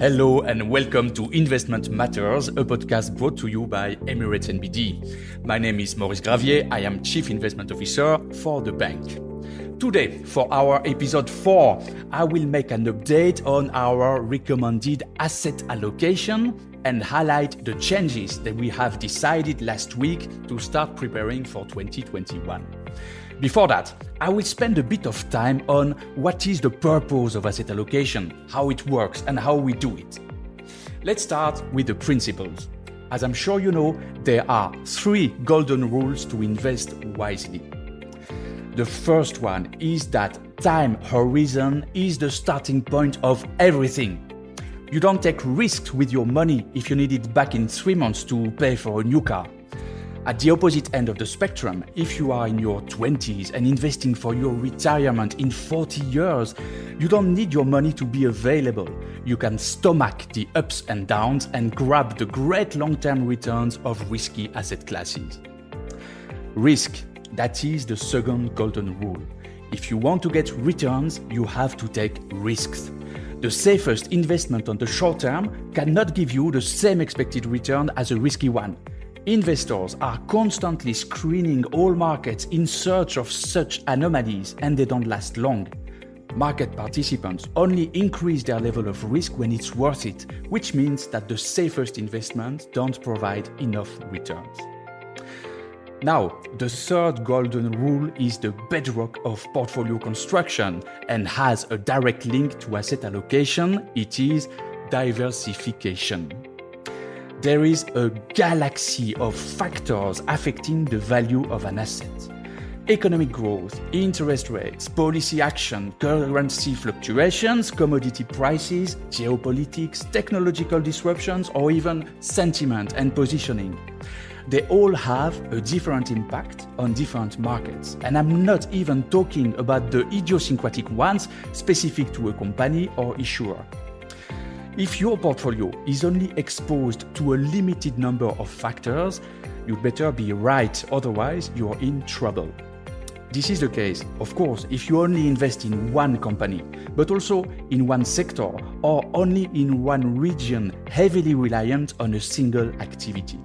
Hello and welcome to Investment Matters, a podcast brought to you by Emirates NBD. My name is Maurice Gravier. I am Chief Investment Officer for the bank. Today, for our episode 4, I will make an update on our recommended asset allocation and highlight the changes that we have decided last week to start preparing for 2021. Before that, I will spend a bit of time on what is the purpose of asset allocation, how it works, and how we do it. Let's start with the principles. As I'm sure you know, there are three golden rules to invest wisely. The first one is that time horizon is the starting point of everything. You don't take risks with your money if you need it back in three months to pay for a new car. At the opposite end of the spectrum, if you are in your 20s and investing for your retirement in 40 years, you don't need your money to be available. You can stomach the ups and downs and grab the great long term returns of risky asset classes. Risk, that is the second golden rule. If you want to get returns, you have to take risks. The safest investment on the short term cannot give you the same expected return as a risky one. Investors are constantly screening all markets in search of such anomalies and they don't last long. Market participants only increase their level of risk when it's worth it, which means that the safest investments don't provide enough returns. Now, the third golden rule is the bedrock of portfolio construction and has a direct link to asset allocation. It is diversification there is a galaxy of factors affecting the value of an asset. Economic growth, interest rates, policy action, currency fluctuations, commodity prices, geopolitics, technological disruptions, or even sentiment and positioning. They all have a different impact on different markets. And I'm not even talking about the idiosyncratic ones specific to a company or issuer. If your portfolio is only exposed to a limited number of factors, you'd better be right, otherwise, you're in trouble. This is the case, of course, if you only invest in one company, but also in one sector or only in one region heavily reliant on a single activity.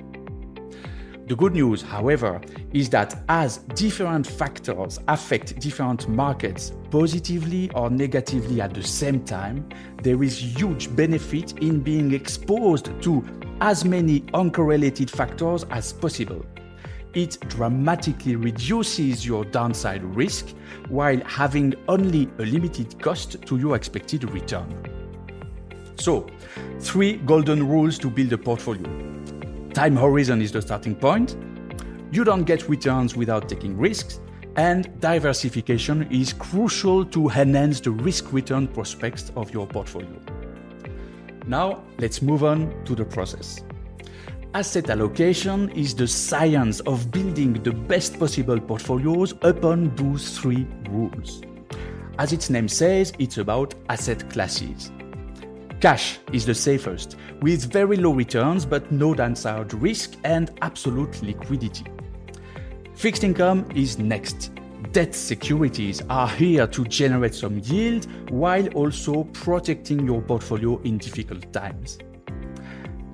The good news, however, is that as different factors affect different markets positively or negatively at the same time, there is huge benefit in being exposed to as many uncorrelated factors as possible. It dramatically reduces your downside risk while having only a limited cost to your expected return. So, three golden rules to build a portfolio. Time horizon is the starting point. You don't get returns without taking risks. And diversification is crucial to enhance the risk return prospects of your portfolio. Now, let's move on to the process. Asset allocation is the science of building the best possible portfolios upon those three rules. As its name says, it's about asset classes. Cash is the safest, with very low returns but no downside risk and absolute liquidity. Fixed income is next. Debt securities are here to generate some yield while also protecting your portfolio in difficult times.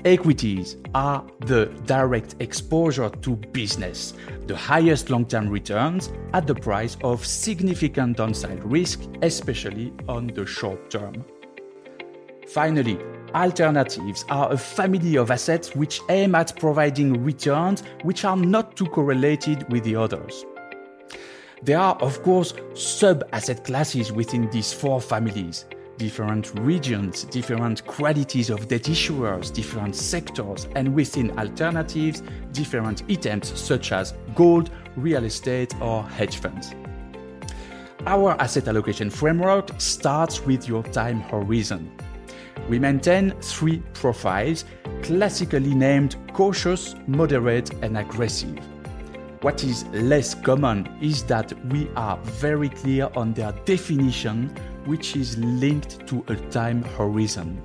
Equities are the direct exposure to business, the highest long term returns at the price of significant downside risk, especially on the short term. Finally, alternatives are a family of assets which aim at providing returns which are not too correlated with the others. There are, of course, sub asset classes within these four families different regions, different qualities of debt issuers, different sectors, and within alternatives, different items such as gold, real estate, or hedge funds. Our asset allocation framework starts with your time horizon. We maintain three profiles, classically named cautious, moderate, and aggressive. What is less common is that we are very clear on their definition, which is linked to a time horizon.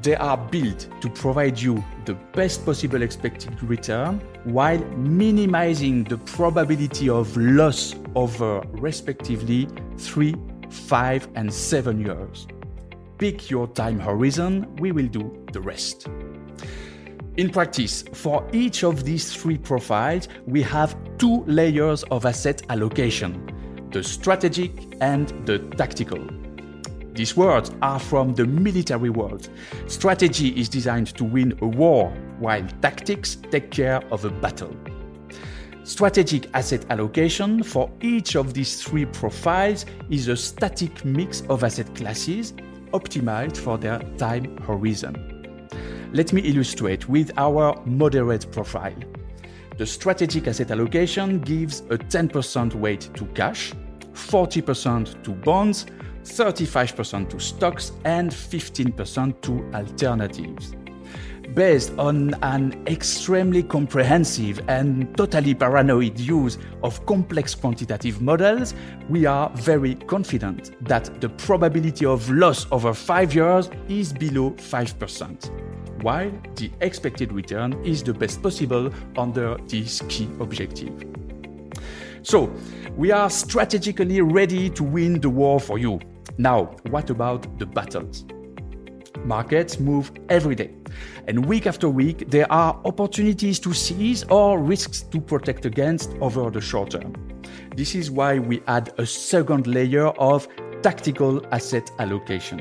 They are built to provide you the best possible expected return while minimizing the probability of loss over respectively 3, 5, and 7 years. Pick your time horizon, we will do the rest. In practice, for each of these three profiles, we have two layers of asset allocation the strategic and the tactical. These words are from the military world. Strategy is designed to win a war, while tactics take care of a battle. Strategic asset allocation for each of these three profiles is a static mix of asset classes optimized for their time horizon. Let me illustrate with our moderate profile. The strategic asset allocation gives a 10% weight to cash, 40% to bonds, 35% to stocks, and 15% to alternatives based on an extremely comprehensive and totally paranoid use of complex quantitative models, we are very confident that the probability of loss over five years is below 5%, while the expected return is the best possible under this key objective. So, we are strategically ready to win the war for you. Now, what about the battles? Markets move every day. And week after week, there are opportunities to seize or risks to protect against over the short term. This is why we add a second layer of tactical asset allocation.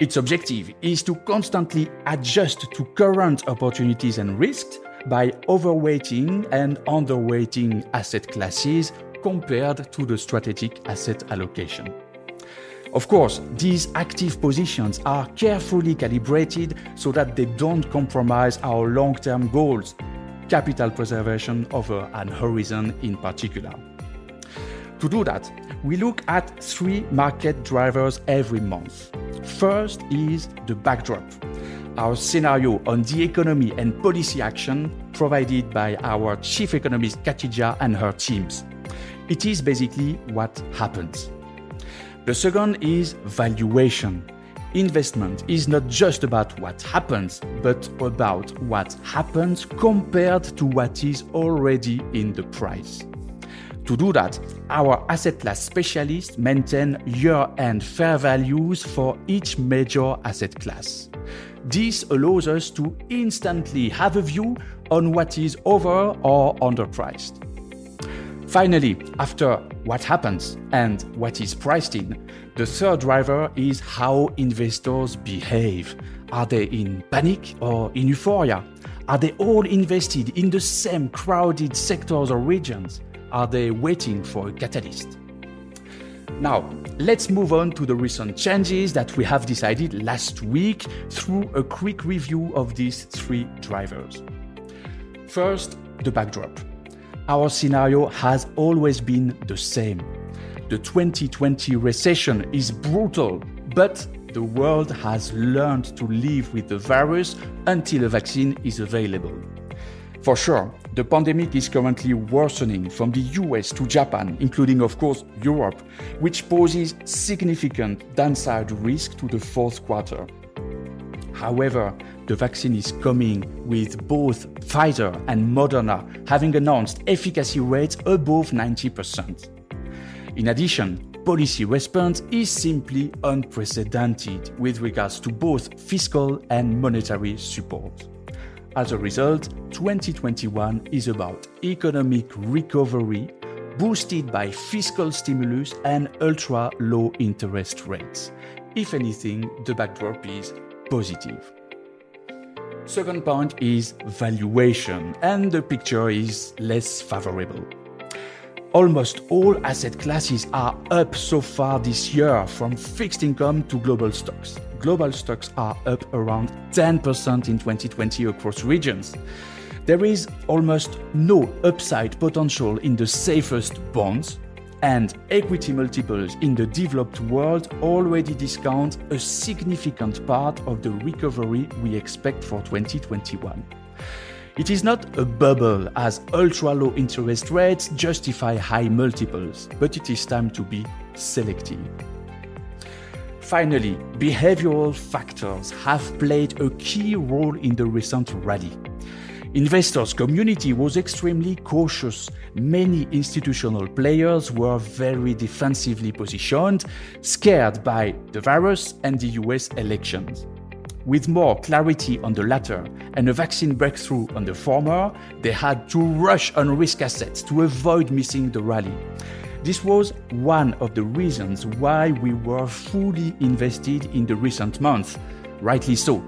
Its objective is to constantly adjust to current opportunities and risks by overweighting and underweighting asset classes compared to the strategic asset allocation. Of course, these active positions are carefully calibrated so that they don't compromise our long term goals, capital preservation over an horizon in particular. To do that, we look at three market drivers every month. First is the backdrop, our scenario on the economy and policy action provided by our chief economist Khatija and her teams. It is basically what happens. The second is valuation. Investment is not just about what happens, but about what happens compared to what is already in the price. To do that, our asset class specialists maintain year end fair values for each major asset class. This allows us to instantly have a view on what is over or underpriced. Finally, after what happens and what is priced in, the third driver is how investors behave. Are they in panic or in euphoria? Are they all invested in the same crowded sectors or regions? Are they waiting for a catalyst? Now, let's move on to the recent changes that we have decided last week through a quick review of these three drivers. First, the backdrop our scenario has always been the same. The 2020 recession is brutal, but the world has learned to live with the virus until a vaccine is available. For sure, the pandemic is currently worsening from the US to Japan, including, of course, Europe, which poses significant downside risk to the fourth quarter. However, the vaccine is coming with both Pfizer and Moderna having announced efficacy rates above 90%. In addition, policy response is simply unprecedented with regards to both fiscal and monetary support. As a result, 2021 is about economic recovery boosted by fiscal stimulus and ultra low interest rates. If anything, the backdrop is positive. Second point is valuation, and the picture is less favorable. Almost all asset classes are up so far this year, from fixed income to global stocks. Global stocks are up around 10% in 2020 across regions. There is almost no upside potential in the safest bonds, and equity multiples in the developed world already discount a significant part of the recovery we expect for 2021. It is not a bubble as ultra low interest rates justify high multiples, but it is time to be selective. Finally, behavioral factors have played a key role in the recent rally. Investors community was extremely cautious. Many institutional players were very defensively positioned, scared by the virus and the US elections. With more clarity on the latter and a vaccine breakthrough on the former, they had to rush on risk assets to avoid missing the rally. This was one of the reasons why we were fully invested in the recent months, rightly so.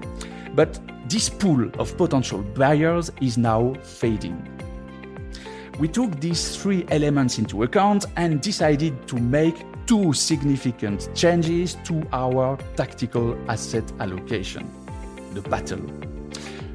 But this pool of potential buyers is now fading. We took these three elements into account and decided to make two significant changes to our tactical asset allocation the battle.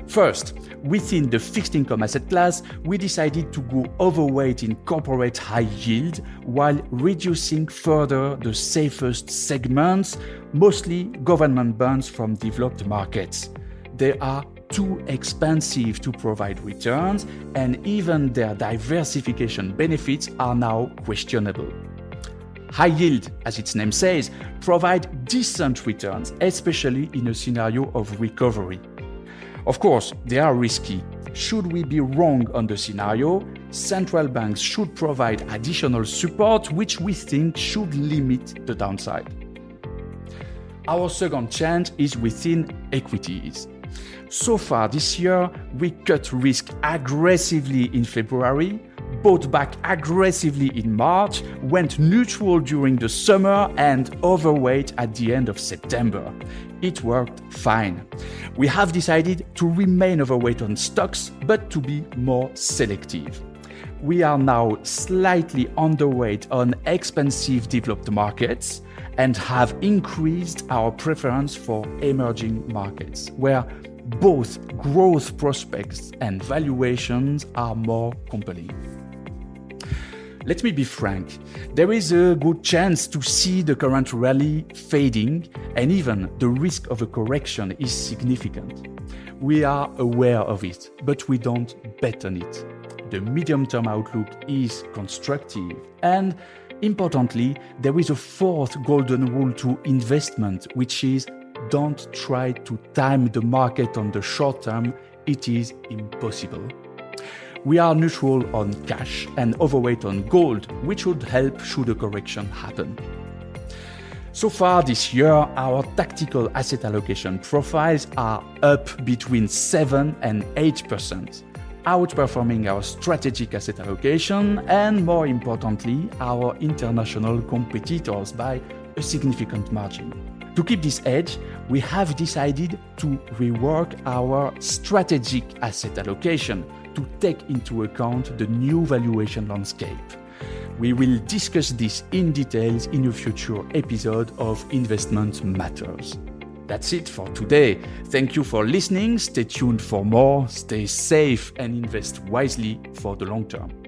First, within the fixed income asset class, we decided to go overweight in corporate high yield while reducing further the safest segments, mostly government bonds from developed markets they are too expensive to provide returns, and even their diversification benefits are now questionable. High yield, as its name says, provide decent returns, especially in a scenario of recovery. Of course, they are risky. Should we be wrong on the scenario, central banks should provide additional support, which we think should limit the downside. Our second change is within equities. So far this year, we cut risk aggressively in February, bought back aggressively in March, went neutral during the summer, and overweight at the end of September. It worked fine. We have decided to remain overweight on stocks, but to be more selective. We are now slightly underweight on expensive developed markets and have increased our preference for emerging markets, where both growth prospects and valuations are more compelling. Let me be frank, there is a good chance to see the current rally fading, and even the risk of a correction is significant. We are aware of it, but we don't bet on it. The medium term outlook is constructive, and importantly, there is a fourth golden rule to investment, which is don't try to time the market on the short term, it is impossible. We are neutral on cash and overweight on gold, which would help should a correction happen. So far this year, our tactical asset allocation profiles are up between 7 and 8%, outperforming our strategic asset allocation and, more importantly, our international competitors by a significant margin. To keep this edge, we have decided to rework our strategic asset allocation to take into account the new valuation landscape. We will discuss this in details in a future episode of Investment Matters. That's it for today. Thank you for listening. Stay tuned for more. Stay safe and invest wisely for the long term.